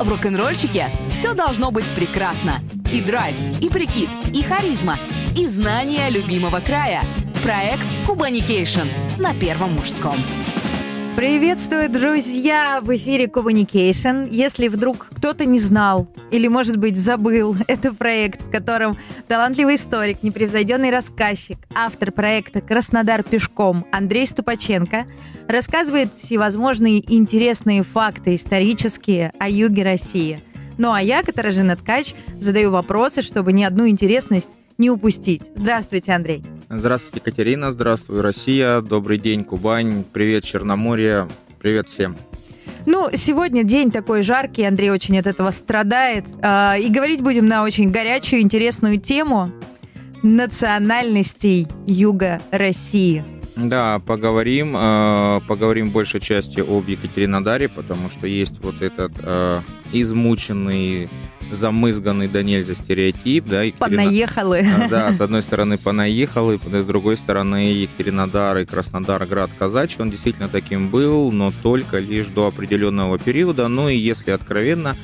В рок-н-ролльщике все должно быть прекрасно. И драйв, и прикид, и харизма, и знание любимого края. Проект Кубаникейшн на Первом мужском. Приветствую, друзья! В эфире Кубаникейшн. Если вдруг кто-то не знал или, может быть, забыл, это проект, в котором талантливый историк, непревзойденный рассказчик, автор проекта «Краснодар пешком» Андрей Ступаченко рассказывает всевозможные интересные факты исторические о юге России. Ну а я, Катаржина Ткач, задаю вопросы, чтобы ни одну интересность не упустить. Здравствуйте, Андрей. Здравствуйте, Екатерина. Здравствуй, Россия. Добрый день, Кубань. Привет, Черноморье. Привет всем. Ну, сегодня день такой жаркий, Андрей очень от этого страдает. А, и говорить будем на очень горячую, интересную тему национальностей Юга России. Да, поговорим. Э, поговорим большей части об Екатеринодаре, потому что есть вот этот э, измученный замызганный до нельзя стереотип, да. Понаехалы. Да, с одной стороны понаехалы, с другой стороны Екатеринодар и Краснодар, град казачий, он действительно таким был, но только лишь до определенного периода, ну и если откровенно,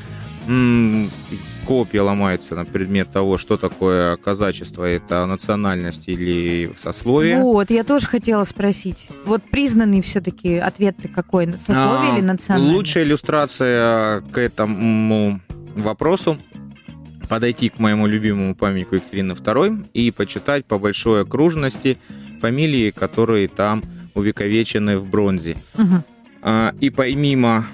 копия ломается на предмет того, что такое казачество, это национальность или сословие. Вот, я тоже хотела спросить. Вот признанный все-таки ответ какой? Сословие а, или национальность? Лучшая иллюстрация к этому вопросу подойти к моему любимому памятнику Екатерины II и почитать по большой окружности фамилии, которые там увековечены в бронзе. Угу. И помимо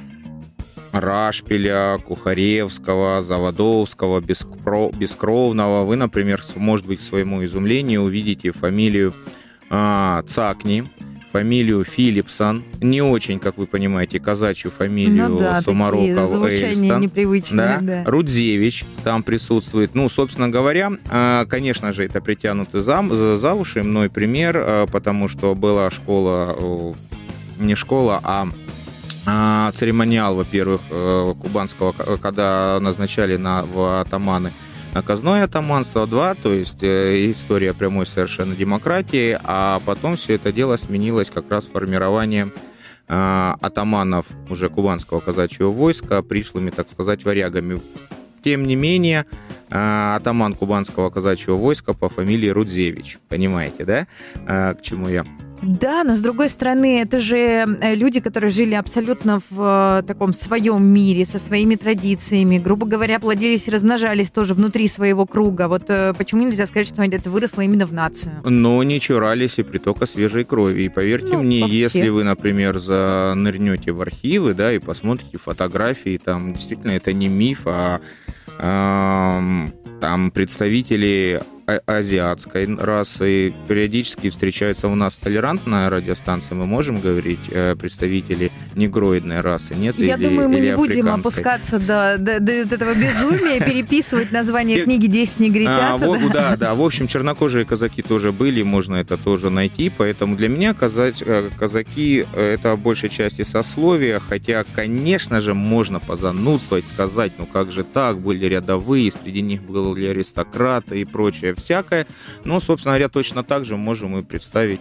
Рашпиля, Кухаревского, Заводовского, Бескровного, вы, например, может быть, к своему изумлению увидите фамилию а, Цакни, фамилию Филипсон, не очень, как вы понимаете, казачью фамилию ну, да, Сумароков непривычные, да. да. Рудзевич там присутствует. Ну, собственно говоря, а, конечно же, это притянуты за, за, за уши. Мной пример, а, потому что была школа, не школа, а а, церемониал, во-первых, э, кубанского, когда назначали на, в атаманы наказное атаманство 2, то есть э, история прямой совершенно демократии, а потом все это дело сменилось как раз формированием э, атаманов уже кубанского казачьего войска пришлыми, так сказать, варягами. Тем не менее, атаман кубанского казачьего войска по фамилии Рудзевич. Понимаете, да, к чему я да, но с другой стороны, это же э, люди, которые жили абсолютно в э, таком своем мире, со своими традициями, грубо говоря, плодились и размножались тоже внутри своего круга. Вот э, почему нельзя сказать, что это выросло именно в нацию? Но не чурались и притока свежей крови. И поверьте ну, мне, если вы, например, занырнете в архивы, да, и посмотрите фотографии, там действительно это не миф, а там представители азиатской расы. Периодически встречаются у нас толерантная радиостанция. Мы можем говорить э, представители негроидной расы, нет? Я или, думаю, мы не будем опускаться до, до, до этого безумия, переписывать название книги «10 негритят». А, да, да. В общем, чернокожие казаки тоже были, можно это тоже найти. Поэтому для меня э, казаки э, – это большей части сословия. Хотя, конечно же, можно позанудствовать, сказать, ну как же так, были рядовые, среди них были аристократы и прочее всякое. Но, собственно говоря, точно так же можем и представить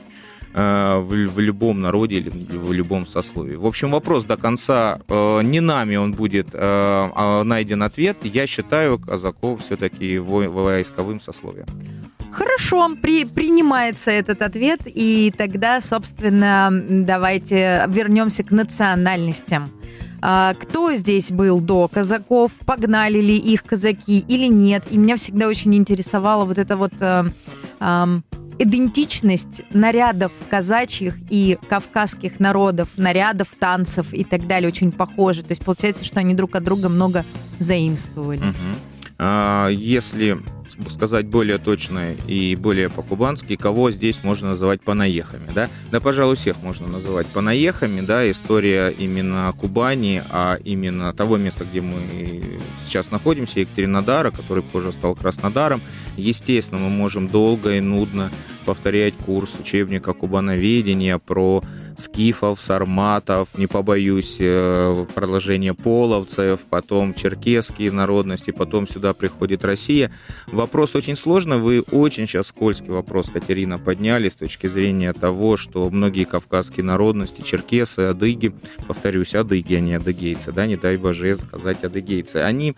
э, в, в любом народе или в любом сословии. В общем, вопрос до конца э, не нами он будет э, а найден ответ. Я считаю казаков все-таки войсковым сословием. Хорошо, при, принимается этот ответ, и тогда, собственно, давайте вернемся к национальностям. А, кто здесь был до казаков, погнали ли их казаки или нет. И меня всегда очень интересовала вот эта вот э, идентичность нарядов казачьих и кавказских народов, нарядов, танцев и так далее очень похожи. То есть получается, что они друг от друга много заимствовали. Угу. А, если сказать более точно и более по-кубански, кого здесь можно называть понаехами, да? Да, пожалуй, всех можно называть понаехами, да, история именно Кубани, а именно того места, где мы сейчас находимся, Екатеринодара, который позже стал Краснодаром. Естественно, мы можем долго и нудно повторять курс учебника кубановедения про скифов, сарматов, не побоюсь, э, продолжение половцев, потом черкесские народности, потом сюда приходит Россия. Вопрос очень сложный. Вы очень сейчас скользкий вопрос, Катерина, подняли с точки зрения того, что многие кавказские народности, черкесы, адыги, повторюсь, адыги, а не адыгейцы, да, не дай боже сказать адыгейцы, они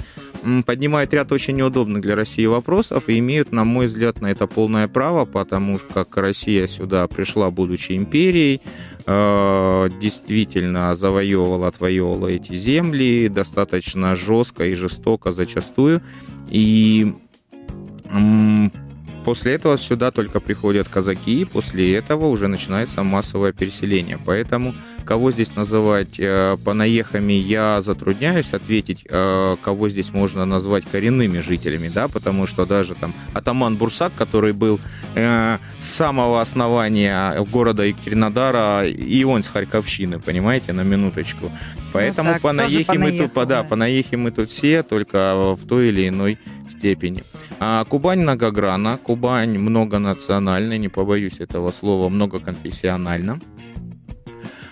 поднимают ряд очень неудобных для России вопросов и имеют, на мой взгляд, на это полное право, потому что как Россия сюда пришла, будучи империей, э, действительно завоевывала, отвоевывала эти земли достаточно жестко и жестоко зачастую. И После этого сюда только приходят казаки, и после этого уже начинается массовое переселение. Поэтому кого здесь называть э, понаехами, я затрудняюсь ответить, э, кого здесь можно назвать коренными жителями, да, потому что даже там атаман Бурсак, который был э, с самого основания города Екатеринодара, и он с Харьковщины, понимаете, на минуточку. Поэтому ну, так, понаехи, мы тут, да, да, понаехи мы тут все, только в той или иной степени. А Кубань многогранна, Кубань многонациональна, не побоюсь этого слова, многоконфессиональна.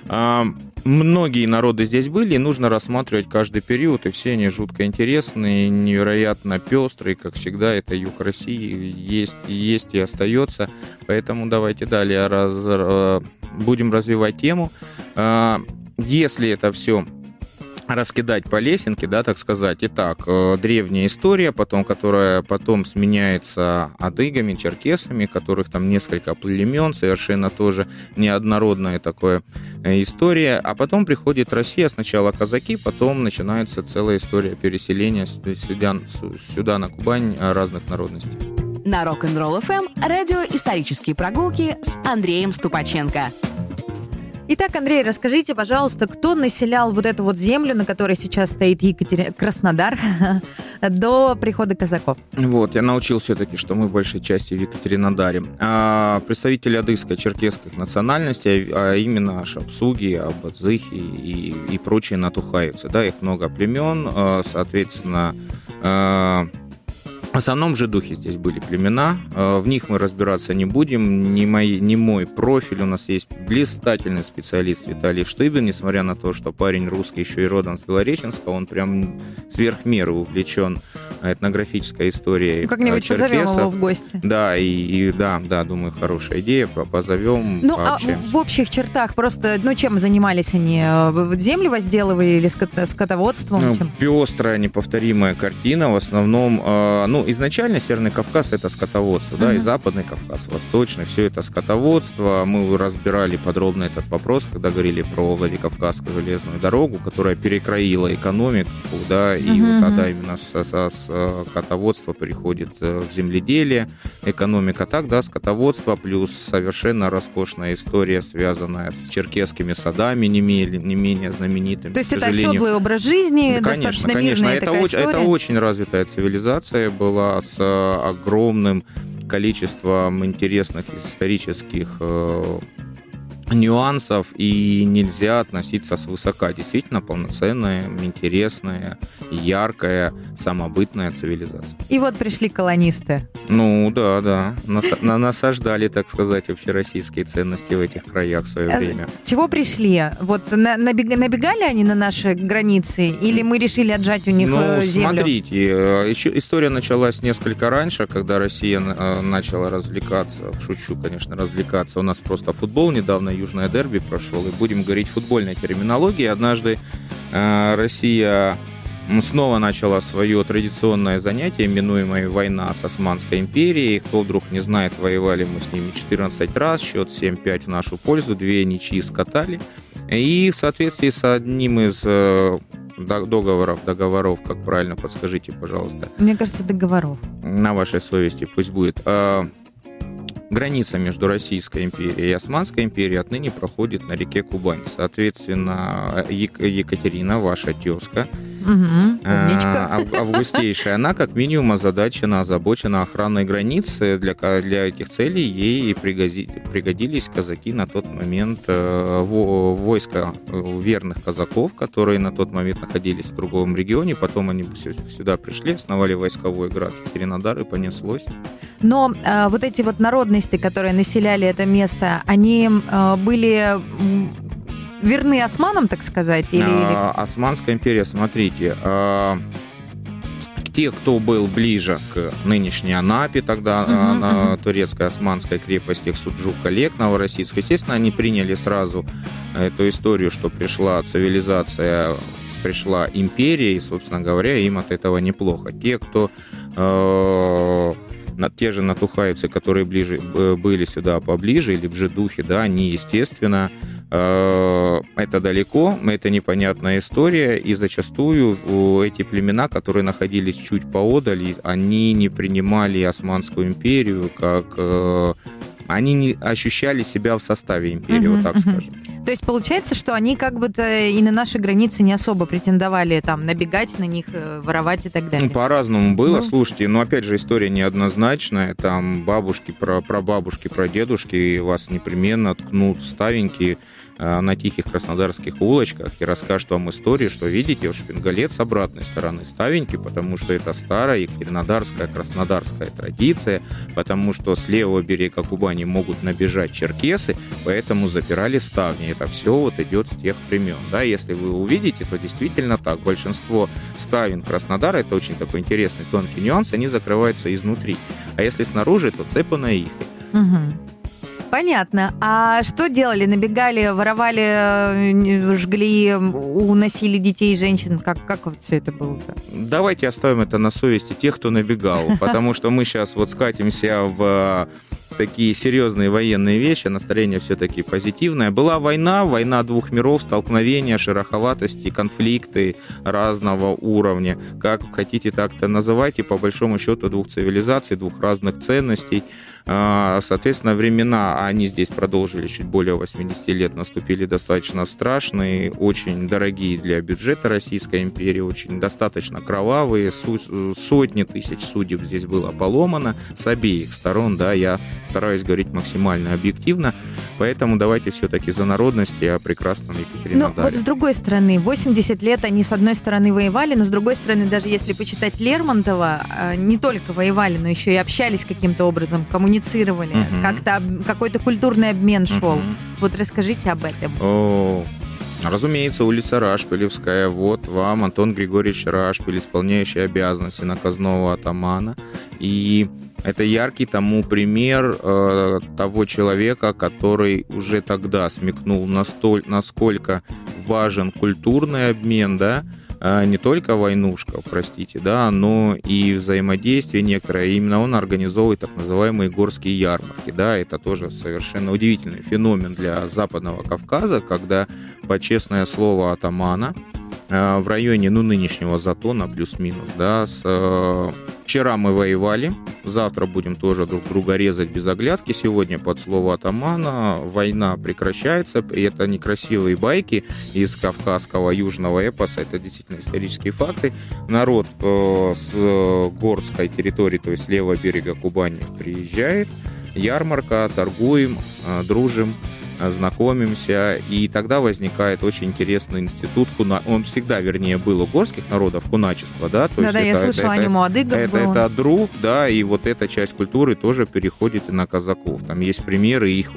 А, многие народы здесь были, и нужно рассматривать каждый период, и все они жутко интересные, невероятно пестрые, как всегда, это юг России, есть, есть и остается. Поэтому давайте далее раз, э, будем развивать тему. А, если это все раскидать по лесенке, да, так сказать. Итак, э, древняя история, потом, которая потом сменяется адыгами, черкесами, которых там несколько племен, совершенно тоже неоднородная такая э, история. А потом приходит Россия, сначала казаки, потом начинается целая история переселения сюда, сюда на Кубань разных народностей. На Rock'n'Roll FM радио «Исторические прогулки» с Андреем Ступаченко. Итак, Андрей, расскажите, пожалуйста, кто населял вот эту вот землю, на которой сейчас стоит Екатери... Краснодар, до прихода казаков? Вот, я научил все-таки, что мы большей части в Екатеринодаре. А, представители адыгской черкесских национальностей, а именно шапсуги, абадзыхи и, и прочие натухайцы. Да, их много племен, а, соответственно, а, в основном же духи здесь были племена, э, в них мы разбираться не будем, не, мои, не мой профиль, у нас есть блистательный специалист Виталий Штыбин, несмотря на то, что парень русский, еще и родом с Белореченска, он прям сверх меры увлечен этнографической историей ну, Как-нибудь черкесов. позовем его в гости. Да, и, и да, да, думаю, хорошая идея, позовем, Ну, а в общих чертах просто, ну, чем занимались они? Э, земли возделывали или скотоводством? Ну, пестрая, неповторимая картина, в основном, э, ну, изначально Северный Кавказ это скотоводство, да, и Западный Кавказ, Восточный, все это скотоводство. Мы разбирали подробно этот вопрос, когда говорили про Владикавказскую железную дорогу, которая перекроила экономику, да, и вот тогда именно со, со, с скотоводства переходит э, в земледелие, экономика так, да, скотоводство, плюс совершенно роскошная история, связанная с черкесскими садами, не менее, не менее знаменитыми. То есть это оседлый образ жизни, да, конечно, достаточно конечно, это, очень, это очень развитая цивилизация была была с э, огромным количеством интересных исторических э, нюансов, и нельзя относиться свысока. Действительно полноценная, интересная, яркая, самобытная цивилизация. И вот пришли колонисты. Ну, да, да. Нас, насаждали, так сказать, общероссийские ценности в этих краях в свое э, время. Чего пришли? Вот набегали они на наши границы, или мы решили отжать у них ну, э, землю? смотрите, э, еще история началась несколько раньше, когда Россия начала развлекаться, шучу, конечно, развлекаться. У нас просто футбол недавно южное дерби прошел, и будем говорить футбольной терминологии. Однажды э, Россия снова начала свое традиционное занятие, именуемое «Война с Османской империей». Кто вдруг не знает, воевали мы с ними 14 раз, счет 7-5 в нашу пользу, две ничьи скатали. И в соответствии с одним из э, договоров, договоров, как правильно, подскажите, пожалуйста. Мне кажется, договоров. На вашей совести пусть будет. Граница между Российской империей и Османской империей отныне проходит на реке Кубань. Соответственно, Екатерина, ваша тезка, Угу, августейшая, она как минимум озадачена, озабочена охраной границы. Для, для этих целей ей пригодились казаки на тот момент, э, войска э, верных казаков, которые на тот момент находились в другом регионе. Потом они сюда пришли, основали войсковой град Екатеринодар и понеслось. Но э, вот эти вот народности, которые населяли это место, они э, были верны османам, так сказать? Или, а, Османская империя, смотрите, а, те, кто был ближе к нынешней Анапе, тогда Мгм, uh на мгм. турецкой османской крепости Суджука Лек, Новороссийск, естественно, они приняли сразу эту историю, что пришла цивилизация, пришла империя, и, собственно говоря, им от этого неплохо. Те, кто э, на, те же натухайцы, которые ближе э, были сюда поближе, или бжедухи, да, они, естественно, э, это далеко, это непонятная история, и зачастую у- эти племена, которые находились чуть поодаль, они не принимали Османскую империю как... они не ощущали себя в составе империи, Мгм, вот так мгм. скажем. То есть получается, что они как бы-то и на наши границы не особо претендовали там набегать на них, э, воровать и так далее. Ну, по-разному было. Ну. Слушайте, но опять же история неоднозначная. Там бабушки, про, про бабушки, про дедушки вас непременно ткнут в ставеньки э, на тихих краснодарских улочках и расскажут вам историю, что видите, в Шпингалет с обратной стороны ставеньки, потому что это старая екатеринодарская, краснодарская традиция, потому что с левого берега Кубани могут набежать черкесы, поэтому запирали ставни. Это все вот идет с тех времен. Да, если вы увидите, то действительно так. Большинство ставен Краснодара, это очень такой интересный тонкий нюанс, они закрываются изнутри. А если снаружи, то цепа на их. Мгм. Понятно. А что делали? Набегали, воровали, э, жгли, уносили детей и женщин? Как, как вот все это было-то? Давайте оставим это на совести тех, кто набегал, потому что мы сейчас вот скатимся в такие серьезные военные вещи, настроение все-таки позитивное. Была война, война двух миров, столкновения, шероховатости, конфликты разного уровня. Как хотите так-то называйте, по большому счету двух цивилизаций, двух разных ценностей. А, Соответственно, времена, они здесь продолжили чуть более 80 лет, наступили достаточно страшные, очень дорогие для бюджета Российской империи, очень достаточно кровавые, сотни тысяч судеб здесь было поломано с обеих сторон, да, я стараюсь говорить максимально объективно, поэтому давайте все-таки за народность и о прекрасном Ну, Екатеринодаре. вот с другой стороны, 80 лет они с одной стороны воевали, но с другой стороны, даже если почитать Лермонтова, э, не только воевали, но еще и общались каким-то образом, коммуницировали, Мгм. как-то какой-то культурный обмен шел. Мгм. Вот расскажите об этом. О, Разумеется, улица Рашпилевская. Вот вам Антон Григорьевич Рашпиль, исполняющий обязанности наказного атамана. И это яркий тому пример э, того человека, который уже тогда смекнул, настоль, насколько важен культурный обмен, да, не только войнушка, простите, да, но и взаимодействие некоторое. Именно он организовывает так называемые горские ярмарки, да, это тоже совершенно удивительный феномен для Западного Кавказа, когда, по честное слово атамана, э, в районе, ну, нынешнего Затона, плюс-минус, да, с, э, вчера мы воевали, завтра будем тоже друг друга резать без оглядки, сегодня под слово атамана. Война прекращается, и это некрасивые байки из кавказского южного эпоса, это действительно исторические факты. Народ э, с э, горской территории, то есть с левого берега Кубани приезжает, ярмарка, торгуем, э, дружим, знакомимся, и тогда возникает очень интересный институт, куна... он всегда, вернее, был у горских народов, куначество, да? То Да-да, есть я это- слышала, это- о нем у адыгов это, это друг, да, и вот эта часть культуры тоже переходит и на казаков. Там есть примеры, их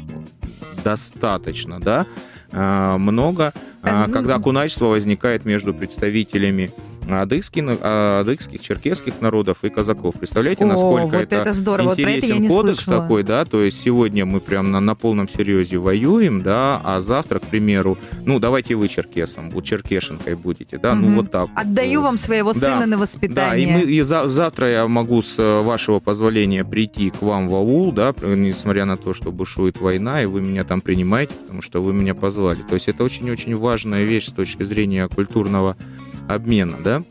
достаточно, да, а, много, а, Э, ну- когда куначество возникает между представителями адыгских, адыгских, черкесских народов и казаков. Представляете, О, насколько вот это здорово. Вот это я интересен не кодекс слышала. такой, да, то есть сегодня мы прям на, на полном серьезе воюем, да, а завтра, к примеру, ну, давайте вы черкесом, вот черкешенкой будете, да, Мгм. ну, вот так. вот. Отдаю вам своего Да, сына на Да, и, воспитание. мы, и за- завтра я могу с э, вашего позволения прийти к вам в аул, да, несмотря на то, что бушует война, и вы меня там принимаете, потому что вы меня позвали. То есть это очень-очень важная вещь с точки зрения культурного обмена, да.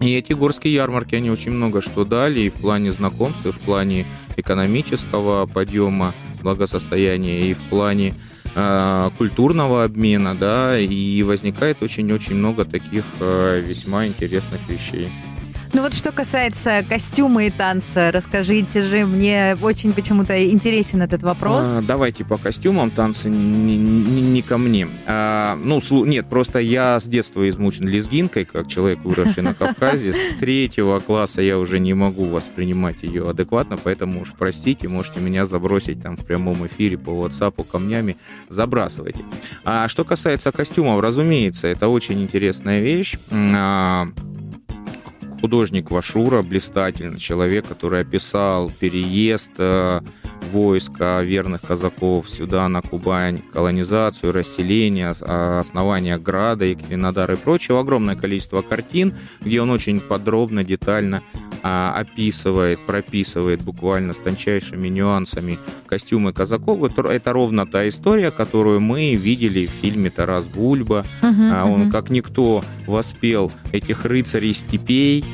И эти горские ярмарки, они очень много что дали и в плане знакомств, и в плане экономического подъема благосостояния, и в плане э, культурного обмена, да, и возникает очень-очень много таких э, весьма интересных вещей. Ну вот что касается костюма и танца, расскажите же, мне очень почему-то интересен этот вопрос. А, давайте по костюмам танцы не, не- не ко мне. А, ну, слу- нет, просто я с детства измучен лезгинкой, как человек, выросший на Кавказе. С третьего класса я уже не могу воспринимать ее адекватно, поэтому уж простите, можете меня забросить там в прямом эфире по WhatsApp камнями, забрасывайте. А что касается костюмов, разумеется, это очень интересная вещь. Художник Вашура, блистательный человек, который описал переезд э, войска верных казаков сюда, на Кубань, колонизацию, расселение, а, основание Града, Екатеринодара и прочего. Огромное количество картин, где он очень подробно, детально а, описывает, прописывает буквально с тончайшими нюансами костюмы казаков. Это, ровно та история, которую мы видели в фильме «Тарас Бульба». А, он, как никто, воспел этих рыцарей степей,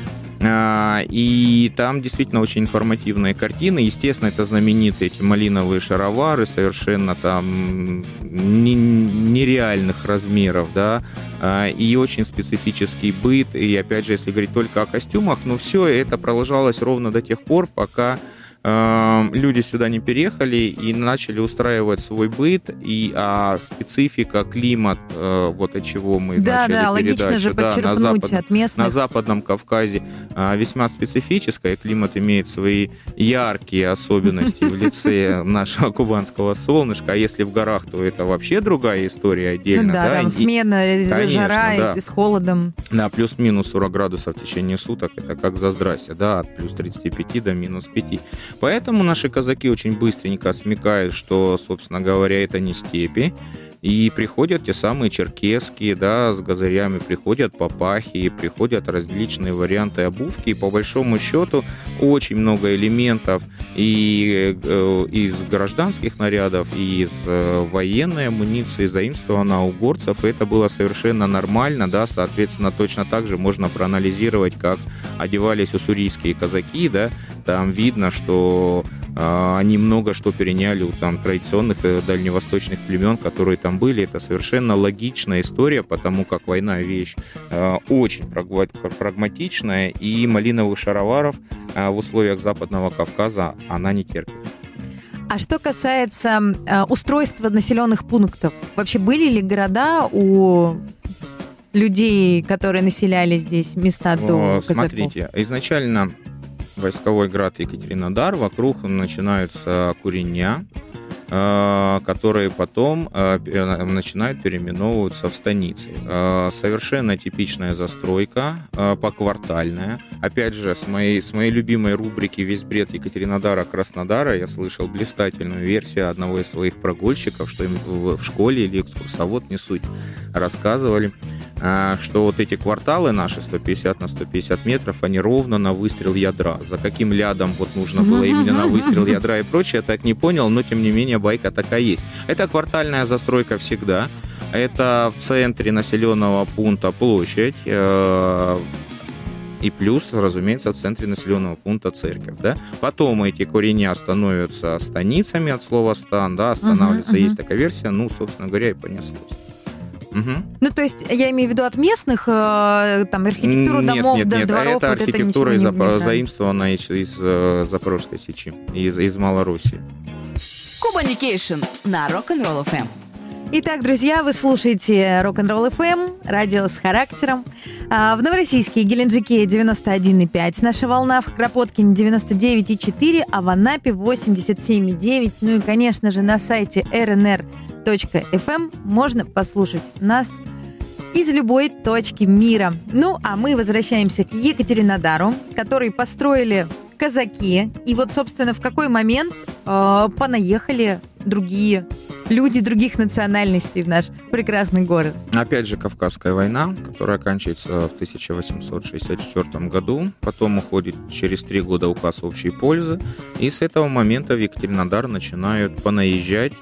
и там действительно очень информативные картины. Естественно, это знаменитые эти малиновые шаровары, совершенно там нереальных размеров, да, а, и очень специфический быт. И опять же, если говорить только о костюмах, но все это продолжалось ровно до тех пор, пока люди сюда не переехали и начали устраивать свой быт, и а специфика, климат, э, вот от чего мы да, начали да, передачу, же да, на, запад, от местных. на Западном Кавказе а, весьма специфическая, климат имеет свои яркие особенности в лице нашего кубанского солнышка, а если в горах, то это вообще другая история отдельно. Ну, да, да, там смена, конечно, жара да. и с холодом. Да, плюс-минус 40 градусов в течение суток, это как за здрасте, да, от плюс 35 до минус 5. Поэтому наши казаки очень быстренько смекают, что, собственно говоря, это не степи, и приходят те самые черкесские, да, с газырями, приходят папахи, приходят различные варианты обувки. И по большому счету очень много элементов и э, из гражданских нарядов, и из э, военной амуниции заимствовано у горцев. И это было совершенно нормально, да, соответственно, точно так же можно проанализировать, как одевались уссурийские казаки, да, там видно, что они много что переняли у там традиционных э, дальневосточных племен, которые там были. Это совершенно логичная история, потому как война вещь э, очень прагматичная, и малиновых шароваров э, в условиях Западного Кавказа она не терпит. А что касается э, устройства населенных пунктов, вообще были ли города у людей, которые населяли здесь места до казаков? Смотрите, изначально войсковой град Екатеринодар, вокруг начинаются куреня, Э, которые потом э, начинают переименовываться в станицы. Э, совершенно типичная застройка, поквартальная. Опять же, с моей, с моей любимой рубрики «Весь бред Екатеринодара Краснодара» я слышал блистательную версию одного из своих прогульщиков, что им в школе или экскурсовод, не суть, рассказывали, что вот эти кварталы наши 150 на 150 метров, они ровно на выстрел ядра. За каким лядом вот нужно было именно на выстрел ядра и прочее, я так не понял, но тем не менее байка такая есть. Это квартальная застройка всегда. Это в центре населенного пункта площадь, э, и плюс, разумеется, в центре населенного пункта церковь, да. Потом эти куреня становятся станицами от слова стан, да, останавливаются. Uh-huh, uh-huh. Есть такая версия, ну, собственно говоря, и понеслось. Угу. Ну, то есть я имею в виду от местных, э, там, архитектуру нет, домов, нет, нет, дворов? это архитектура из, не, заимствована из, из э, Запорожской сечи, из, из Малоруссии. Кубаникейшн на Rock'n'Roll FM. Итак, друзья, вы слушаете Rock'n'Roll FM, радио с характером. А, в Новороссийске и Геленджике 91,5, наша волна в Кропоткине 99,4, а в Анапе 87,9. Ну и, конечно же, на сайте rnr.fm можно послушать нас из любой точки мира. Ну, а мы возвращаемся к Екатеринодару, который построили казаки. И вот, собственно, в какой момент э, понаехали другие люди других национальностей в наш прекрасный город. Опять же, Кавказская война, которая оканчивается в 1864 году. Потом уходит через три года указ общей пользы. И с этого момента в Екатеринодар начинают понаезжать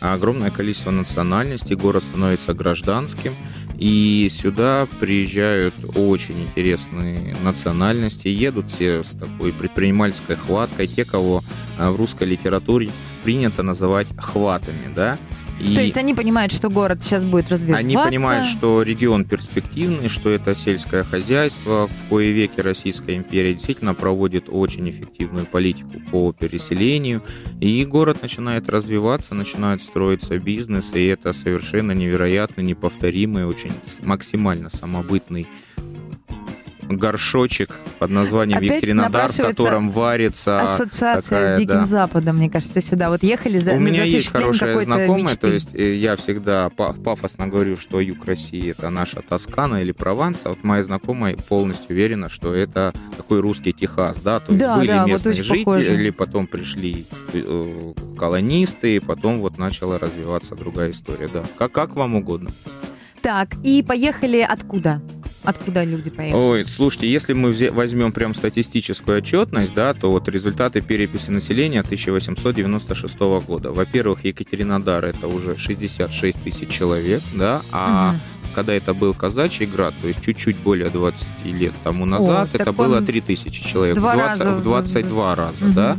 огромное количество национальностей, город становится гражданским, и сюда приезжают очень интересные национальности, едут все с такой предпринимательской хваткой, те, кого в русской литературе принято называть хватами, да. И То есть они понимают, что город сейчас будет развиваться? Они понимают, что регион перспективный, что это сельское хозяйство. В кое веке Российская империя действительно проводит очень эффективную политику по переселению. И город начинает развиваться, начинает строиться бизнес, и это совершенно невероятно, неповторимый, очень максимально самобытный горшочек под названием Опять Екатеринодар, в котором варится Ассоциация такая, с Диким да. Западом, мне кажется, сюда. Вот ехали за У меня есть хорошая знакомая, мечты. то есть э, я всегда па- пафосно говорю, что юг России это наша Тоскана или Прованс, а вот моя знакомая полностью уверена, что это такой русский Техас, да, то есть Да, были да, вот местные очень жители, похоже. потом пришли э, колонисты, и потом вот начала развиваться другая история, да. Как, как вам угодно. Так, и поехали откуда? Откуда люди поехали? Ой, слушайте, если мы возьмем прям статистическую отчетность, да, то вот результаты переписи населения 1896 года. Во-первых, Екатеринодар это уже 66 тысяч человек, да, а Мгм. Когда это был казачий град, то есть чуть-чуть более 20 лет тому назад, так это было 3000 человек. два в, 20 раза в 22 раза, Мгм. да,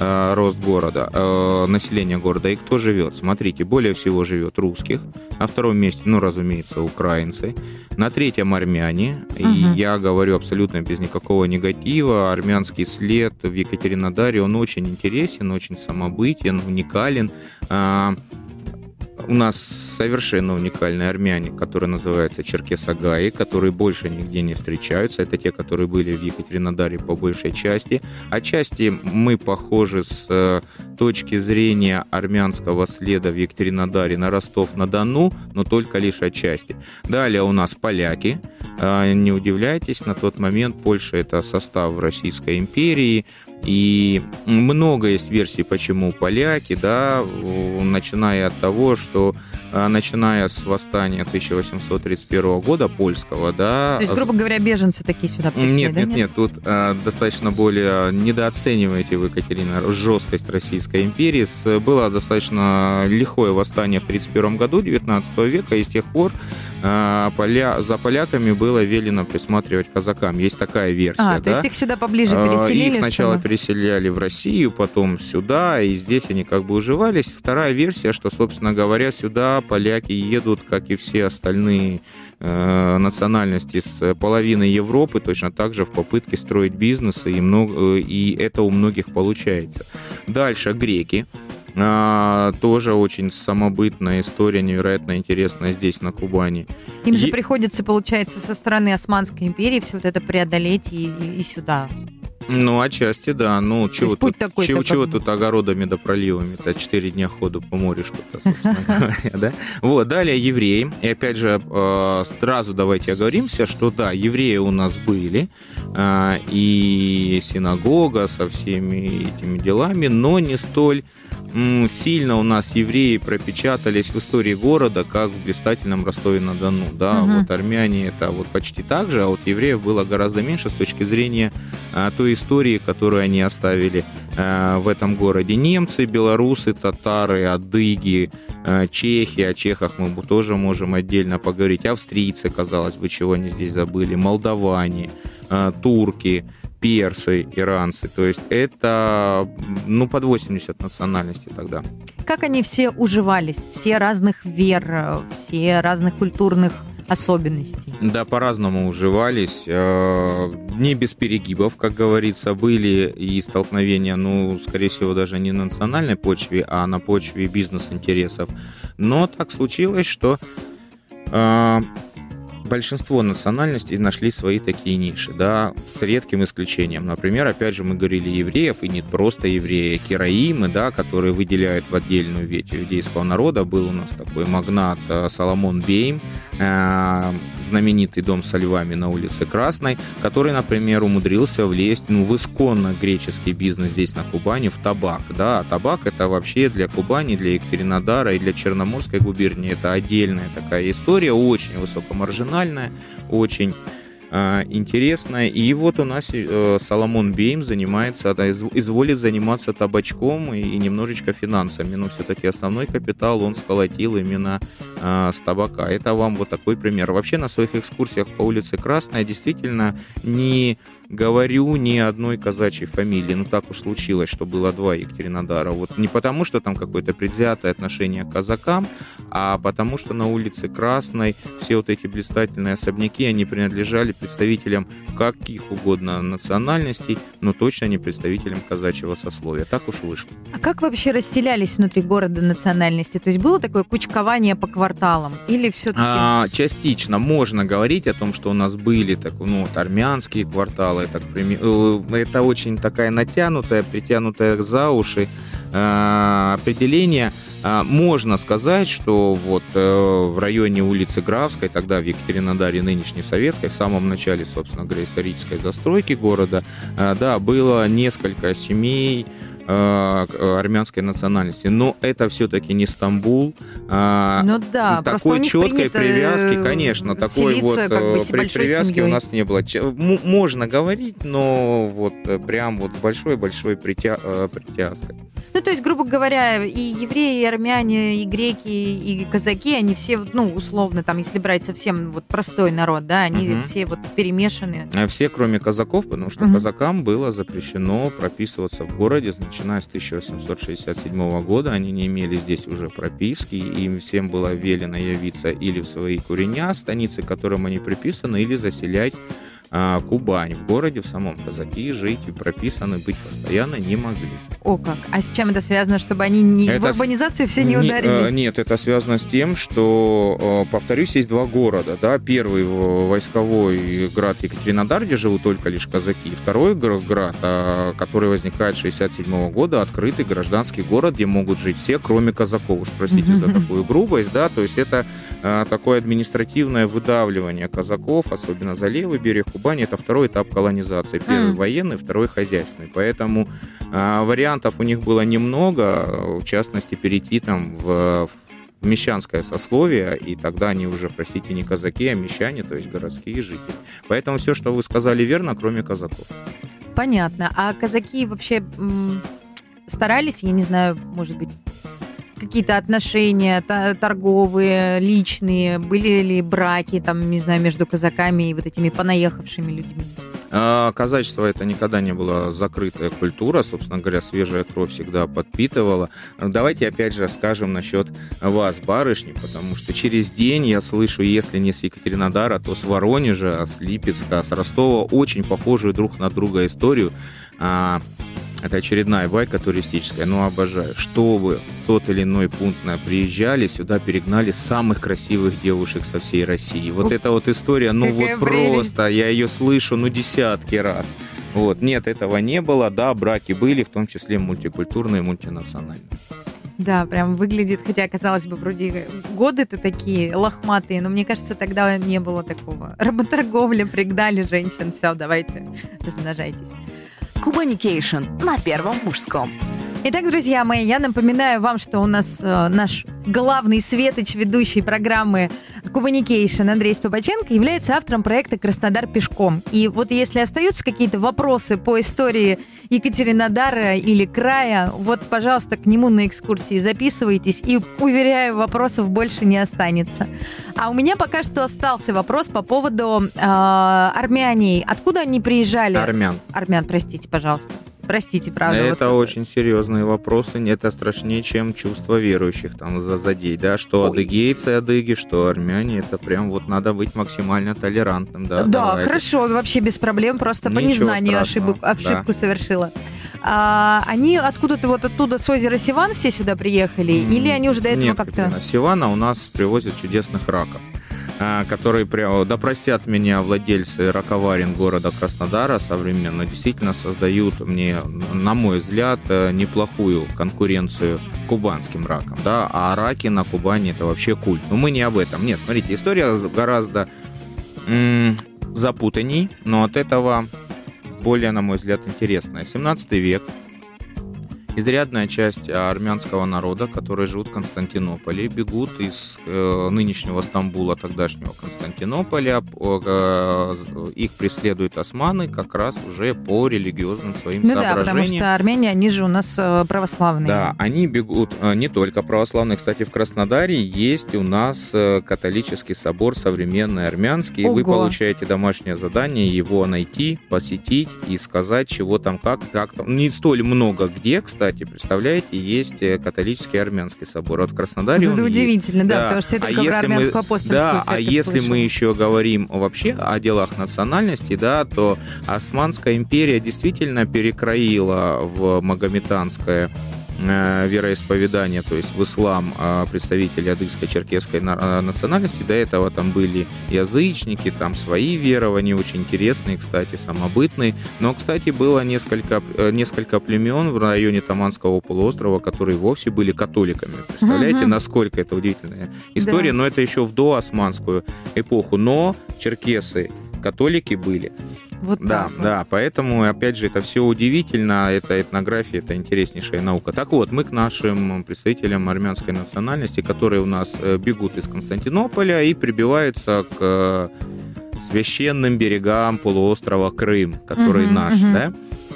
э, рост города, э, население города. И кто живет? Смотрите, более всего живет русских. На втором месте, ну, разумеется, украинцы. На третьем армяне. Мгм. И я говорю абсолютно без никакого негатива. Армянский след в Екатеринодаре, он очень интересен, очень самобытен, уникален. А, у нас совершенно уникальные армяне, которые называются черкесагаи, которые больше нигде не встречаются. Это те, которые были в Екатеринодаре по большей части. Отчасти мы похожи с э, точки зрения армянского следа в Екатеринодаре на Ростов-на-Дону, но только лишь отчасти. Далее у нас поляки. А, Не удивляйтесь, на тот момент Польша это состав Российской империи. И много есть версий, почему поляки, да, начиная от того, что а, начиная с восстания 1831 года польского, да, То есть, грубо говоря, беженцы такие сюда пришли, нет, да? нет, нет, тут э, достаточно более недооцениваете вы, Катерина, жесткость Российской империи. Было достаточно лихое восстание в 1931 году 19 века, и с тех пор э, поля, за поляками было велено присматривать казакам. Есть такая версия. А, то да? есть их сюда поближе А, переселили, Их сначала чтобы- переселяли в Россию, потом сюда, и здесь они как бы уживались. Вторая версия, что, собственно говоря, сюда поляки едут, как и все остальные э, национальности с половины Европы, точно так же в попытке строить бизнес, и, много, и это у многих получается. Дальше греки. А, тоже очень самобытная история, невероятно интересная здесь, на Кубани. Им же Е- приходится, получается, со стороны Османской империи все вот это преодолеть и, и- и сюда. Ну, отчасти, да. Ну, чего, есть путь тут, такой-то чего, чего тут огородами да проливами-то? Четыре дня ходу по морюшку-то, собственно говоря, да? Вот, далее евреи. И опять же, э, сразу давайте оговоримся, что да, евреи у нас были, э, и синагога со всеми этими делами, но не столь сильно у нас евреи пропечатались в истории города, как в блистательном Ростове-на-Дону, да, Мгм. вот армяне это вот почти так же, а вот евреев было гораздо меньше с точки зрения а, той истории, которую они оставили а, в этом городе. Немцы, белорусы, татары, адыги, а, чехи, о чехах мы тоже можем отдельно поговорить, австрийцы, казалось бы, чего они здесь забыли, молдаване, а, турки, персы, иранцы. То есть это, ну, под 80 национальностей тогда. Как они все уживались? Все разных вер, все разных культурных особенностей. Да, по-разному уживались. э, Не без перегибов, как говорится, были и столкновения, ну, скорее всего, даже не на национальной почве, а на почве бизнес-интересов. Но так случилось, что э, большинство национальностей нашли свои такие ниши, да, с редким исключением. Например, опять же, мы говорили евреев, и не просто евреи, кераимы, да, которые выделяют в отдельную ветвь иудейского народа. Был у нас такой магнат э, Соломон Бейм, э, знаменитый дом со львами на улице Красной, который, например, умудрился влезть ну, в исконно греческий бизнес здесь на Кубани, в табак. Да, А табак это вообще для Кубани, для Екатеринодара и для Черноморской губернии это отдельная такая история, очень высокомаржинальная, очень э, интересная. И вот у нас э, Соломон Бейм занимается, изволит заниматься табачком и, немножечко финансами, но все-таки основной капитал он сколотил именно э, с табака. Это вам вот такой пример. Вообще на своих экскурсиях по улице Красная действительно не говорю ни одной казачьей фамилии. Ну так уж случилось, что было два Екатеринодара. Вот не потому, что там какое-то предвзятое отношение к казакам, а потому что на улице Красной все вот эти блистательные особняки, они принадлежали представителем каких угодно национальностей, но точно не представителем казачьего сословия. Так уж вышло. А как вообще расселялись внутри города национальности? То есть было такое кучкование по кварталам? Или все-таки... А, частично можно говорить о том, что у нас были так, ну, вот, армянские кварталы. Так, э, это очень такая натянутая, притянутая за уши э, определение. А, можно сказать, что вот э, в районе улицы Графской, тогда в Екатеринодаре нынешней Советской, в самом начале, собственно говоря, исторической застройки города, э, да, было несколько семей, армянской национальности. Но это все-таки не Стамбул. А, ну да, такой четкой привязки, конечно, такой вот как бы при, привязки семьей. у нас не было. Можно говорить, но вот прям вот большой-большой притя... притяжкой. Ну, то есть, грубо говоря, и евреи, и армяне, и греки, и казаки, они все, ну, условно, там, если брать совсем вот простой народ, да, они угу. все вот перемешаны. А все, кроме казаков, потому что угу. казакам было запрещено прописываться в городе, начиная с 1867 года. Они не имели здесь уже прописки, и им всем было велено явиться или в свои куреня, станицы, к которым они приписаны, или заселять а, Кубань. В городе в самом казаки жить и прописаны быть постоянно не могли. О как! А с чем это связано, чтобы они не, это в урбанизацию все не, не ударились? Э, нет, это связано с тем, что, э, повторюсь, есть два города. Да? Первый войсковой град Екатеринодар, где живут только лишь казаки. Второй град, а, который возникает с 67 года, открытый гражданский город, где могут жить все, кроме казаков. Уж простите за такую грубость. Да? То есть это э, такое административное выдавливание казаков, особенно за левый берег Кубани, это второй этап колонизации. Первый mm. военный, второй хозяйственный. Поэтому э, вариантов у них было немного, в частности, перейти там в, в мещанское сословие, и тогда они уже, простите, не казаки, а мещане, то есть городские жители. Поэтому все, что вы сказали, верно, кроме казаков. Понятно. А казаки вообще старались, я не знаю, может быть, какие-то отношения торговые, личные? Были ли браки, там, не знаю, между казаками и вот этими понаехавшими людьми? А, казачество это никогда не была закрытая культура, собственно говоря, свежая кровь всегда подпитывала. Давайте опять же скажем насчет вас, барышни, потому что через день я слышу, если не с Екатеринодара, то с Воронежа, с Липецка, с Ростова очень похожую друг на друга историю. Это очередная байка туристическая, но обожаю. Чтобы в тот или иной пункт приезжали, сюда перегнали самых красивых девушек со всей России. Вот эта вот история, ну вот прелесть. просто, я ее слышу, ну десятки раз. Вот, нет, этого не было, да, браки были, в том числе мультикультурные, мультинациональные. Да, прям выглядит, хотя, казалось бы, вроде годы-то такие лохматые, но мне кажется, тогда не было такого. Работорговля, пригнали женщин, все, давайте, размножайтесь. Кубаникейшн на Первом мужском. Итак, друзья мои, я напоминаю вам, что у нас э, наш главный светоч ведущей программы Кубаникейшн Андрей Ступаченко является автором проекта «Краснодар пешком». И вот если остаются какие-то вопросы по истории Екатеринодара или края, вот, пожалуйста, к нему на экскурсии записывайтесь, и, уверяю, вопросов больше не останется. А у меня пока что остался вопрос по поводу э, армяне. Откуда они приезжали? Армян. Армян, простите, пожалуйста. Простите, правда. Это вот. очень серьезные вопросы. Это страшнее, чем чувство верующих там за задей, да, что Ой. адыгейцы, адыги, что армяне. Это прям вот надо быть максимально толерантным, да. Да, давайте. хорошо, вообще без проблем, просто Ничего по незнанию ошибок, ошибку да. совершила. А, они откуда-то вот оттуда с озера Сиван все сюда приехали? Mm, или они уже до этого как-то... Сивана у нас привозят чудесных раков. А, которые прямо, да простят меня владельцы раковарен города Краснодара современно, действительно создают мне, на мой взгляд, э, неплохую конкуренцию кубанским ракам, да, а раки на Кубани это вообще культ. Но мы не об этом. Нет, смотрите, история гораздо м- запутанней, но от этого более, на мой взгляд, интересная. 17 век, изрядная часть армянского народа, которые живут в Константинополе, бегут из э, нынешнего Стамбула, тогдашнего Константинополя. Э, их преследуют османы как раз уже по религиозным своим ну соображениям. да, потому что армяне, они же у нас э, православные. Да, они бегут э, не только православные. Кстати, в Краснодаре есть у нас э, католический собор современный армянский. Ого. Вы получаете домашнее задание его найти, посетить и сказать, чего там, как, как там. Не столь много где, кстати, кстати, представляете, есть э, католический армянский собор. Вот в Краснодаре Это он есть. удивительно, да, потому что я А мы- армянскую апостольскую Да, а если слышала. мы еще говорим вообще о делах национальности, да, то Османская империя действительно перекроила в магометанское э, вероисповедание, то есть в ислам э, представители адыгской черкесской э, национальности. До этого там были язычники, там свои верования, очень интересные, кстати, самобытные. Но, кстати, было несколько, э, несколько племен в районе Таманского полуострова, которые вовсе были католиками. Представляете, Мгм. насколько это удивительная история? Да. Но это еще в доосманскую эпоху. Но черкесы католики были. Вот Да, так вот. да, поэтому, опять же, это все удивительно, это этнография, это интереснейшая наука. Так вот, мы к нашим представителям армянской национальности, которые у нас э, бегут из Константинополя и прибиваются к э, священным берегам полуострова Крым, который Мгм, наш, мгм. да?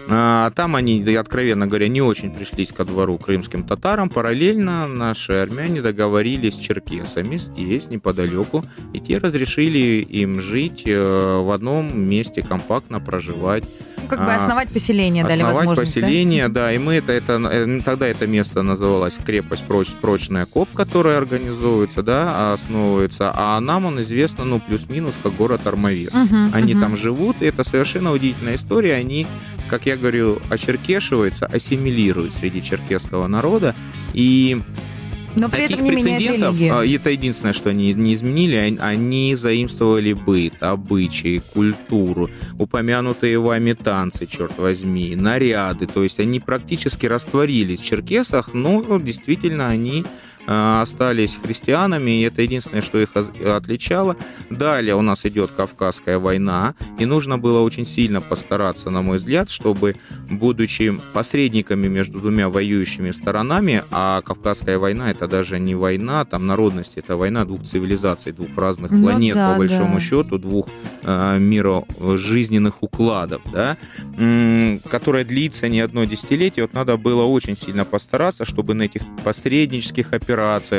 А, Там они, откровенно говоря, не очень пришлись ко двору крымским татарам. Параллельно наши армяне договорились с черкесами здесь, неподалеку, и те разрешили им жить э, в одном месте, компактно проживать. Как бы А, основать поселение дали Основать возможность. да? поселение, да? и мы это, это, э, тогда это место называлось крепость проч- прочная коп, которая организуется, да, основывается, а нам он известно, ну, плюс-минус, как город Армавир. Мгм, Они мгм. там живут, и это совершенно удивительная история. Они, как я говорю, очеркешиваются, ассимилируют среди черкесского народа. И Но при таких этом не прецедентов, религию. а, это единственное, что они не изменили, они- заимствовали быт, обычаи, культуру, упомянутые вами танцы, черт возьми, наряды. То есть они практически растворились в черкесах, но действительно они остались христианами, и это единственное, что их отличало. Далее у нас идет Кавказская война, и нужно было очень сильно постараться, на мой взгляд, чтобы, будучи посредниками между двумя воюющими сторонами, а Кавказская война это даже не война, там народность, это война двух цивилизаций, двух разных Ну планет, да, по большому да. счету, двух э, мирожизненных укладов, да, м, которая длится не одно десятилетие. Вот надо было очень сильно постараться, чтобы на этих посреднических операциях,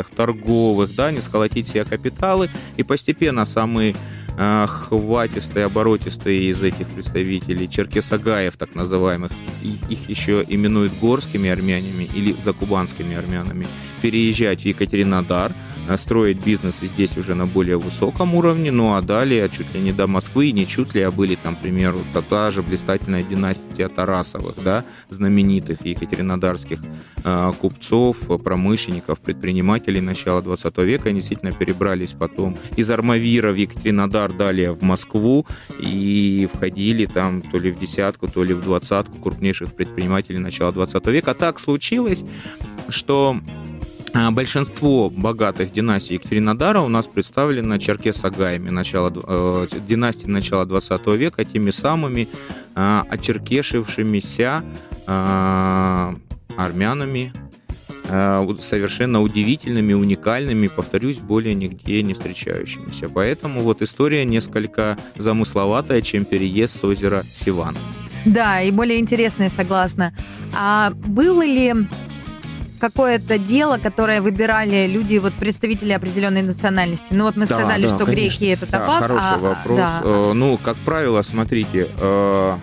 торговых, да, не сколотить себе капиталы, и постепенно самые хватистые, оборотистые из этих представителей, черкесагаев так называемых, и- их еще именуют горскими армянами или закубанскими армянами, переезжать в Екатеринодар, э, строить бизнес и здесь уже на более высоком уровне, ну а далее чуть ли не до Москвы, не чуть ли, а были там, к примеру, та же блистательная династия Тарасовых, да, знаменитых екатеринодарских э, купцов, промышленников, предпринимателей начала 20 века, они действительно перебрались потом из Армавира в Екатеринодар, далее в Москву, и входили там то ли в десятку, то ли в двадцатку крупнейших предпринимателей начала 20 века. Так случилось, что а, Большинство богатых династий Екатеринодара у нас представлено черкесагаями начала, э, династии начала 20 века, теми самыми э, очеркешившимися э, армянами, совершенно удивительными, уникальными, повторюсь, более нигде не встречающимися. Поэтому вот история несколько замысловатая, чем переезд с озера Сиван. Да, и более интересное, согласна. А было ли какое-то дело, которое выбирали люди, вот представители определенной национальности? Ну вот мы Да, сказали, да, что конечно. греки это Да, табак. хороший а- вопрос. да. Э, Ну, как правило, смотрите, э,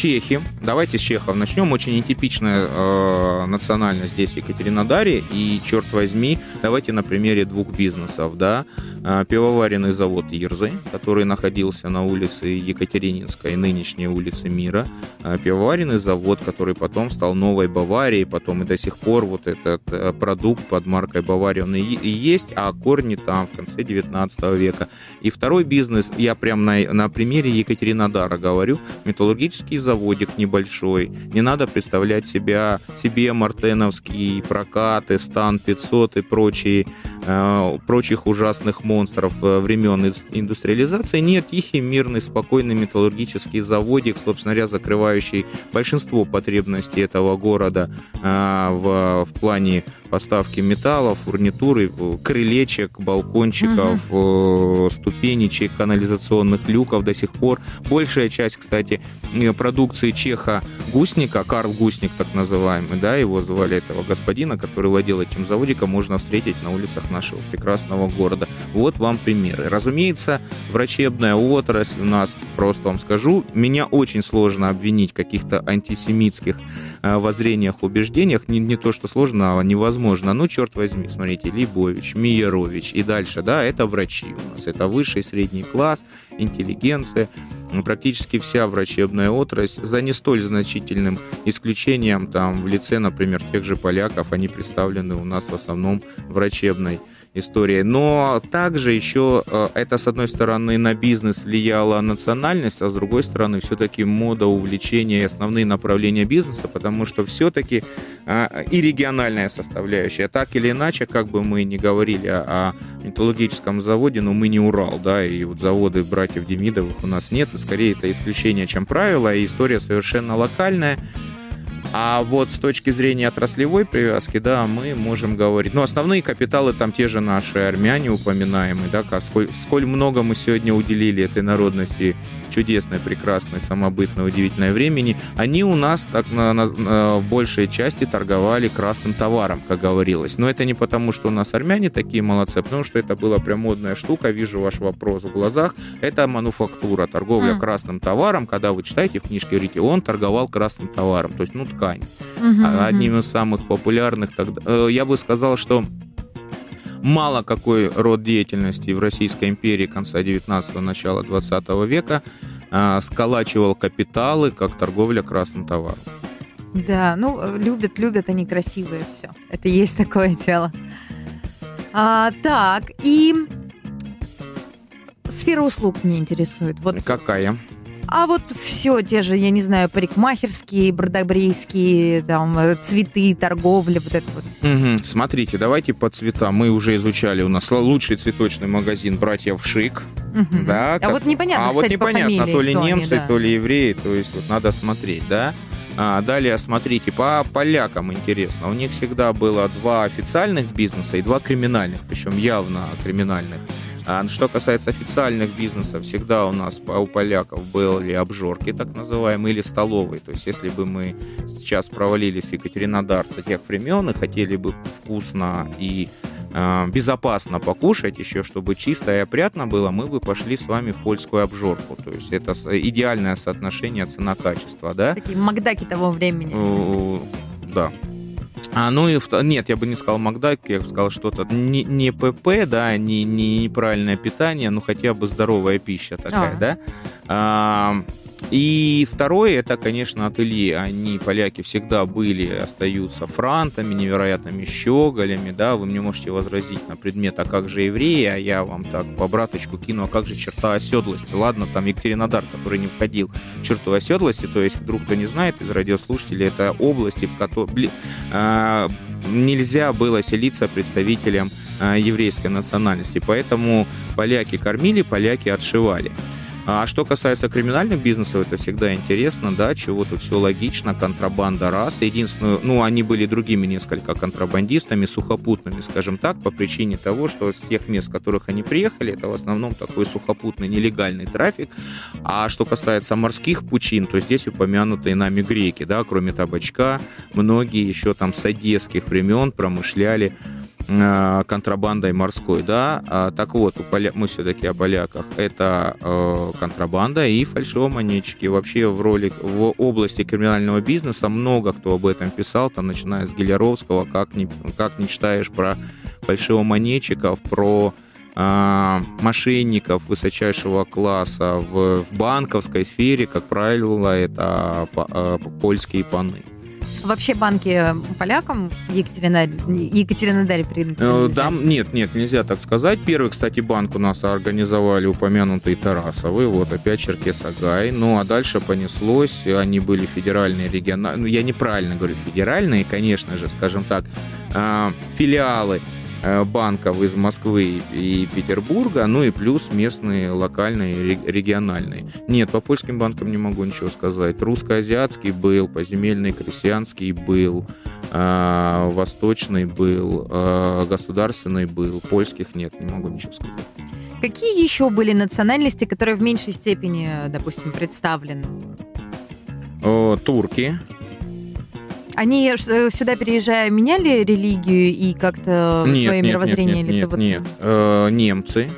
чехи, давайте с чехов начнем, очень нетипичная э, национальность здесь Екатеринодаре, и, черт возьми, давайте на примере двух бизнесов, да, Э, пивоваренный завод Ирзы, который находился на улице Екатерининской, нынешней улице Мира, Э, пивоваренный завод, который потом стал Новой Баварией, потом и до сих пор вот этот э, продукт под маркой Бавария, он и, и есть, а корни там в конце 19 века. И второй бизнес, я прям на, на примере Екатеринодара говорю, металлургический заводик небольшой. Не надо представлять себя, себе мартеновские прокаты, стан 500 и прочие, э, прочих ужасных монстров э, времен ин- индустриализации. Нет, тихий, мирный, спокойный металлургический заводик, собственно говоря, закрывающий большинство потребностей этого города э, в, в плане поставки металла, фурнитуры, э, крылечек, балкончиков, э, ступенечек, канализационных люков до сих пор. Большая часть, кстати, э, продукции чеха Гусника, Карл Гусник так называемый, да, его звали этого господина, который владел этим заводиком, можно встретить на улицах нашего прекрасного города. Вот вам примеры. Разумеется, врачебная отрасль у нас, просто вам скажу, меня очень сложно обвинить в каких-то антисемитских воззрениях, убеждениях. Не, не то, что сложно, а невозможно. Ну, черт возьми, смотрите, Лейбович, Миерович и дальше, да, это врачи у нас. Это высший средний класс, интеллигенция практически вся врачебная отрасль, за не столь значительным исключением, там, в лице, например, тех же поляков, они представлены у нас в основном врачебной история. Но также еще э, это, с одной стороны, на бизнес влияла национальность, а с другой стороны, все-таки мода, увлечение и основные направления бизнеса, потому что все-таки а, и региональная составляющая. Так или иначе, как бы мы ни говорили о металлургическом заводе, но мы не Урал, да, и вот заводы братьев Демидовых у нас нет, и скорее это исключение, чем правило, и история совершенно локальная. А вот с точки зрения отраслевой привязки, да, мы можем говорить. Ну, основные капиталы там те же наши армяне упоминаемые, да, сколь, сколь много мы сегодня уделили этой народности чудесной, прекрасной, самобытной, удивительной времени. Они у нас так на, на, на большей части торговали красным товаром, как говорилось. Но это не потому, что у нас армяне такие молодцы, а потому что это была прям модная штука. Вижу ваш вопрос в глазах. Это мануфактура, торговля mm. красным товаром. Когда вы читаете в книжке, говорите, он торговал красным товаром. То есть, ну, ткань. Mm-hmm. Одним из самых популярных тогда. Э, я бы сказал, что мало какой род деятельности в Российской империи конца 19-го, начала 20 века а, сколачивал капиталы, как торговля красным товаром. Да, ну, любят, любят они красивые все. Это есть такое дело. А, так, и сфера услуг меня интересует. Вот Какая? А вот все те же, я не знаю, парикмахерские, бродобрейские, там, э, цветы, торговля, вот это вот все. Угу. Смотрите, давайте по цветам. Мы уже изучали, у нас лучший цветочный магазин «Братьев Шик». Угу. Да, а как... вот непонятно, А кстати, вот непонятно, фамилии, то ли немцы, они, да. то ли евреи, то есть вот надо смотреть, да. А, далее, смотрите, по полякам интересно. У них всегда было два официальных бизнеса и два криминальных, причем явно криминальных. А что касается официальных бизнесов, всегда у нас у поляков были обжорки, так называемые, или столовые. То есть, если бы мы сейчас провалились в Екатеринодар до тех времен и хотели бы вкусно и э, безопасно покушать, еще чтобы чисто и опрятно было, мы бы пошли с вами в польскую обжорку. То есть это идеальное соотношение цена-качество, да? Такие макдаки того времени. Да. А, ну и нет, я бы не сказал Макдак, я бы сказал что-то не, не ПП, да, не, не неправильное питание, но хотя бы здоровая пища такая, а. да. А, и второе, это, конечно, ателье. Они, поляки, всегда были, остаются франтами, невероятными щеголями, да, вы мне можете возразить на предмет, а как же евреи, а я вам так по браточку кину, а как же черта оседлости? Ладно, там Екатеринодар, который не входил в черту оседлости, то есть, вдруг кто не знает из радиослушателей, это области, в которой э, нельзя было селиться представителям э, еврейской национальности, поэтому поляки кормили, поляки отшивали. А что касается криминальных бизнесов, это всегда интересно, да, чего тут все логично, контрабанда раз. Единственное, ну, они были другими несколько контрабандистами, сухопутными, скажем так, по причине того, что с тех мест, с которых они приехали, это в основном такой сухопутный нелегальный трафик. А что касается морских пучин, то здесь упомянутые нами греки, да, кроме табачка, многие еще там с одесских времен промышляли контрабандой морской, да. А, так вот, у поля... мы все-таки о поляках. Это э, контрабанда и фальшивомонетчики. Вообще в роли в области криминального бизнеса много кто об этом писал, там начиная с Геляровского, как не, как не читаешь про фальшивомонетчиков, про э, мошенников высочайшего класса в, в банковской сфере, как правило, это э, польские паны. Вообще банки полякам в Екатеринодаре, принадлежат? Да, нет, нет, нельзя так сказать. Первый, кстати, банк у нас организовали упомянутый Тарасовый, вот опять Черкесагай. Ну, а дальше понеслось, они были федеральные, региональные, ну, я неправильно говорю, федеральные, конечно же, скажем так, а, филиалы Э, банков из Москвы и Петербурга, ну и плюс местные, локальные, региональные. Нет, по польским банкам не могу ничего сказать. Русско-азиатский был, поземельный крестьянский был, э, восточный был, э, государственный был, польских нет, не могу ничего сказать. Какие еще были национальности, которые в меньшей степени, допустим, представлены? Турки, Они э, сюда переезжая меняли религию и как-то Нет, свое нет, мировоззрение? нет, или нет, вот- нет. Э, немцы.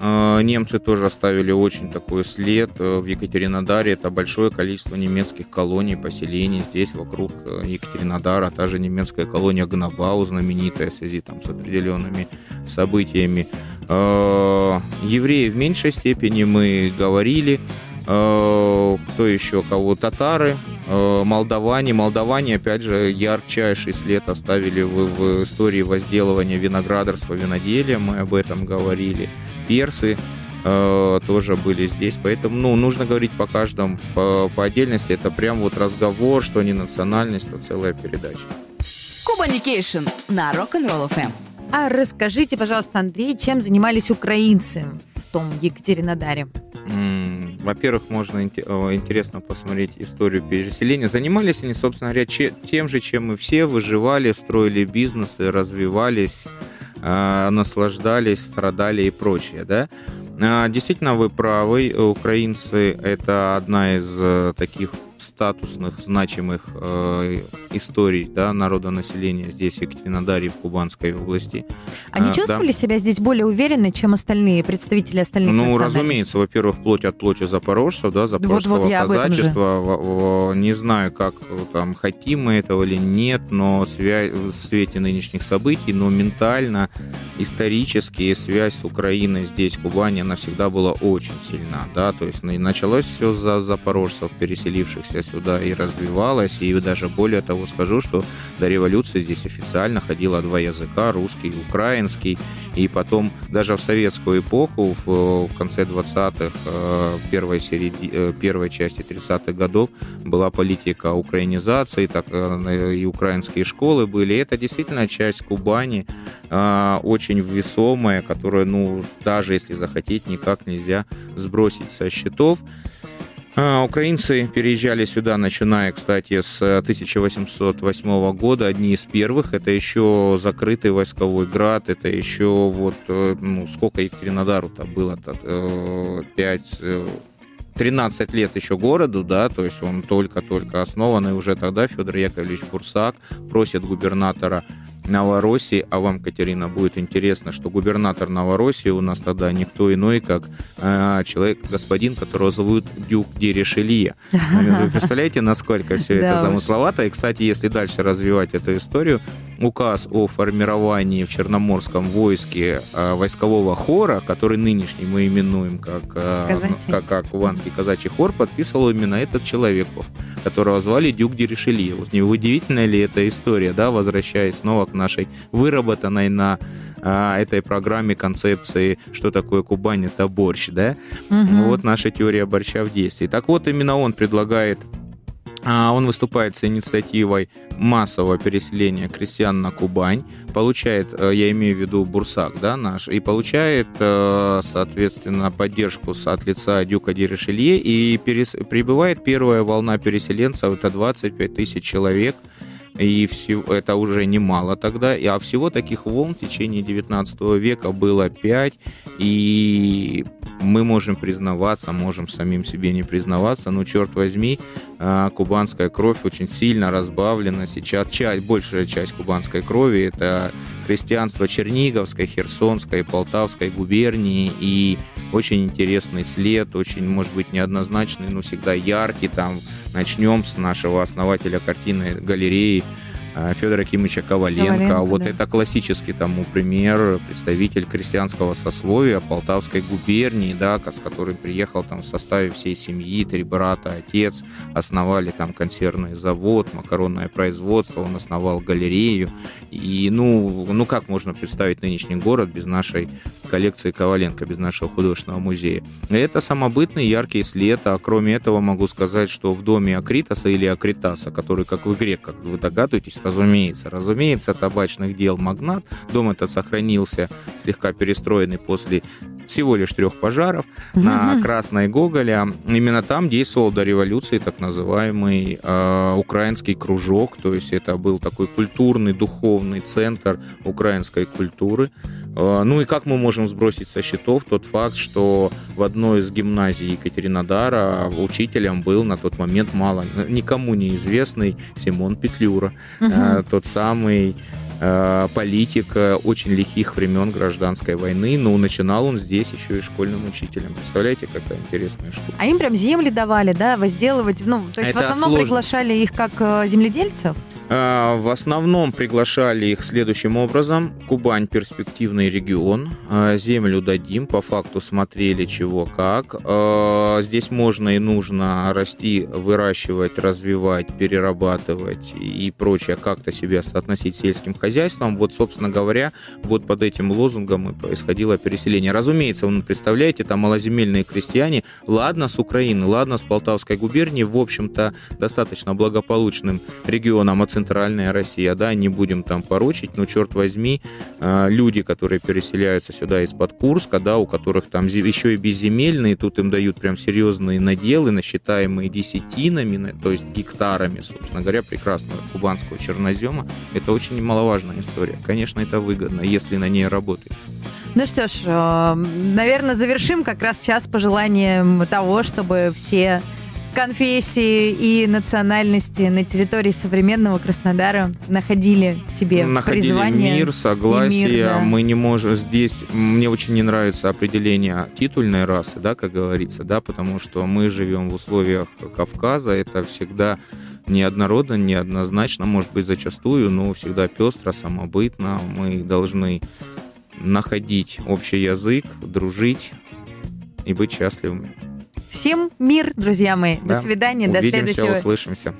Э, Немцы тоже оставили очень такой след э, в Екатеринодаре. Это большое количество немецких колоний, поселений здесь, вокруг э, Екатеринодара. Та же немецкая колония Гнабау, знаменитая в связи там, с определенными событиями. Э, Евреи в меньшей степени мы говорили. Э, Кто еще? Кого? Татары, э, молдаване. Молдаване, опять же, ярчайший след оставили в, в истории возделывания виноградарства, виноделия. Мы об этом говорили. Персы э, тоже были здесь. Поэтому, ну, нужно говорить по каждому по, по отдельности. Это прям вот разговор, что не национальность, то целая передача. Кубаникейшн на Rock'n'Roll FM. А расскажите, пожалуйста, Андрей, чем занимались украинцы в том Екатеринодаре? Во-первых, можно э, интересно посмотреть историю переселения. Занимались они, собственно говоря, тем же, чем мы все, выживали, строили бизнесы, развивались, э, наслаждались, страдали и прочее, да. А, Действительно, вы правы, украинцы – это одна из э, таких статусных, значимых э, историй да, народонаселения здесь, в Екатеринодаре, в Кубанской области. Они А, да. чувствовали себя здесь более уверенно, чем остальные представители остальных Ну, разумеется, во-первых, плоть от плоти запорожцев, да, запорожского этом же. казачества. В- в- Не знаю, как э, там хотим мы этого или нет, но связь в свете нынешних событий, но ментально, исторически связь с Украиной здесь, в Кубани, она всегда была очень сильна, да, то есть началось все за запорожцев, переселившихся сюда, и развивалось, и даже более того скажу, что до революции здесь официально ходило два языка, русский и украинский, и потом даже в советскую эпоху, в, конце 20-х, э, первой, середи- э, первой части 30-х годов была политика украинизации, так э, и украинские школы были. И это действительно часть Кубани, очень весомая, которую, ну, даже если захотеть, никак нельзя сбросить со счетов. А, Украинцы переезжали сюда, начиная, кстати, с 1808 года, одни из первых. Это еще закрытый войсковой град, это еще вот, э, ну, сколько Екатеринодару-то было-то? Э, Пять, э, 13 лет еще городу, да, то есть он только-только основан, и уже тогда Федор Яковлевич Бурсак просит губернатора Новороссии, а вам, Катерина, будет интересно, что губернатор Новороссии у нас тогда никто иной, как э, человек, господин, которого зовут Дюк де Ришелье. Вы представляете, насколько все это замысловато? И, кстати, если дальше развивать эту историю, указ о формировании в Черноморском войске э, войскового хора, который нынешний мы именуем как, э, Казачий. как, как Кубанский казачий хор, подписывал именно этот человек, которого звали Дюк де Ришелье. Вот не удивительная ли эта история, да, возвращаясь снова к нашей выработанной на а, этой программе концепции, что такое Кубань, это борщ, да? Мгм. Вот наша теория борща в действии. Так вот, именно он предлагает он выступает с инициативой массового переселения крестьян на Кубань, получает, э, я имею в виду Бурсак, да, наш, и получает, э, соответственно, поддержку от лица Дюка Диришелье, и перес- прибывает первая волна переселенцев, это 25 тысяч человек, и всего, это уже немало тогда, а всего таких волн в течение 19 века было 5, и мы можем признаваться, можем самим себе не признаваться, но, черт возьми, а, кубанская кровь очень сильно разбавлена сейчас. Часть, большая часть кубанской крови – это крестьянство Черниговской, Херсонской, Полтавской губернии, и очень интересный след, очень, может быть, неоднозначный, но всегда яркий. Там начнем с нашего основателя картины галереи Федора Кимовича Коваленко. Коваленко, вот да. это классический тому пример, представитель крестьянского сословия Полтавской губернии, да, с которым приехал там в составе всей семьи, три брата, отец, основали там консервный завод, макаронное производство, он основал галерею. И, ну, ну как можно представить нынешний город без нашей коллекции Коваленко, без нашего художественного музея? Это самобытный яркий след, а кроме этого могу сказать, что в доме Акритаса или Акритаса, который, как в игре, как вы догадываетесь, разумеется, разумеется, табачных дел магнат, дом этот сохранился, слегка перестроенный после всего лишь трех пожаров на Красной Гоголя. Именно там действовал до революции так называемый э, украинский кружок, то есть это был такой культурный, духовный центр украинской культуры. Э, ну и как мы можем сбросить со счетов тот факт, что в одной из гимназий Екатеринодара учителем был на тот момент мало, никому неизвестный Симон Петлюра, угу. тот самый Э, политик очень лихих времен гражданской войны, но начинал он здесь еще и школьным учителем. Представляете, какая интересная штука. А им прям земли давали, да, возделывать, ну, то есть Это в основном сложно. приглашали их как э, земледельцев? А, в основном приглашали их следующим образом. Кубань – перспективный регион. А, землю дадим, по факту смотрели чего как. А, здесь можно и нужно расти, выращивать, развивать, перерабатывать и прочее, как-то себя соотносить с сельским хозяйством. Вот, собственно говоря, вот под этим лозунгом и происходило переселение. Разумеется, вы представляете, там малоземельные крестьяне, ладно с Украины, ладно с Полтавской губернии, в общем-то, достаточно благополучным регионом от центральная Россия, да, не будем там порочить, но, черт возьми, а, люди, которые переселяются сюда из-под Курска, да, у которых там еще и безземельные, тут им дают прям серьезные наделы, насчитаемые десятинами, то есть гектарами, собственно говоря, прекрасного кубанского чернозема. Это очень немаловажная история. Конечно, это выгодно, если на ней работать. Ну что ж, э, наверное, завершим как раз час пожеланием того, чтобы все конфессии и национальности на территории современного Краснодара находили себе находили призвание. мир, согласие. Мир, да. Мы не можем здесь... Мне очень не нравится определение титульной расы, да, как говорится, да, потому что мы живем в условиях Кавказа, это всегда неоднородно, неоднозначно, может быть, зачастую, но всегда пестро, самобытно. Мы должны находить общий язык, дружить и быть счастливыми. Всем мир, друзья мои. Да. До свидания, Увидимся, до следующего. услышимся.